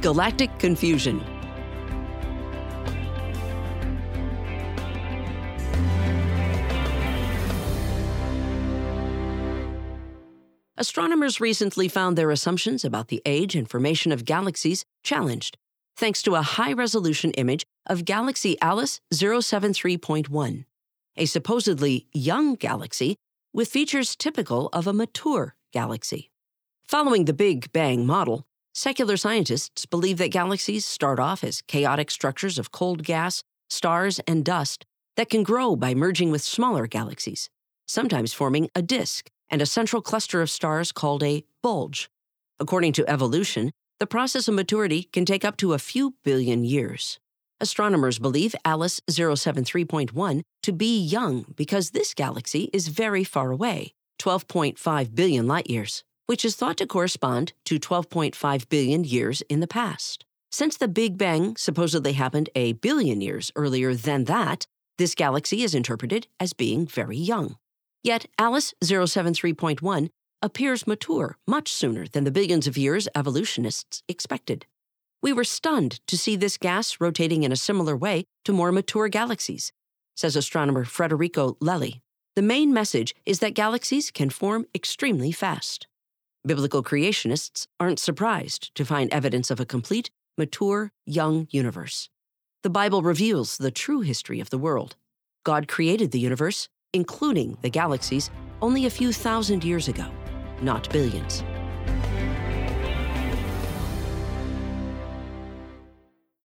Galactic Confusion. Astronomers recently found their assumptions about the age and formation of galaxies challenged, thanks to a high resolution image of galaxy ALESS 073.1, a supposedly young galaxy with features typical of a mature galaxy. Following the Big Bang model, secular scientists believe that galaxies start off as chaotic structures of cold gas, stars, and dust that can grow by merging with smaller galaxies, sometimes forming a disk and a central cluster of stars called a bulge. According to evolution, the process of maturity can take up to a few billion years. Astronomers believe ALESS 073.1 to be young because this galaxy is very far away, 12.5 billion light years, which is thought to correspond to 12.5 billion years in the past. Since the Big Bang supposedly happened a billion years earlier than that, this galaxy is interpreted as being very young. Yet ALESS 073.1 appears mature much sooner than the billions of years evolutionists expected. We were stunned to see this gas rotating in a similar way to more mature galaxies, says astronomer Federico Lelli. The main message is that galaxies can form extremely fast. Biblical creationists aren't surprised to find evidence of a complete, mature, young universe. The Bible reveals the true history of the world. God created the universe including the galaxies, only a few thousand years ago, not billions.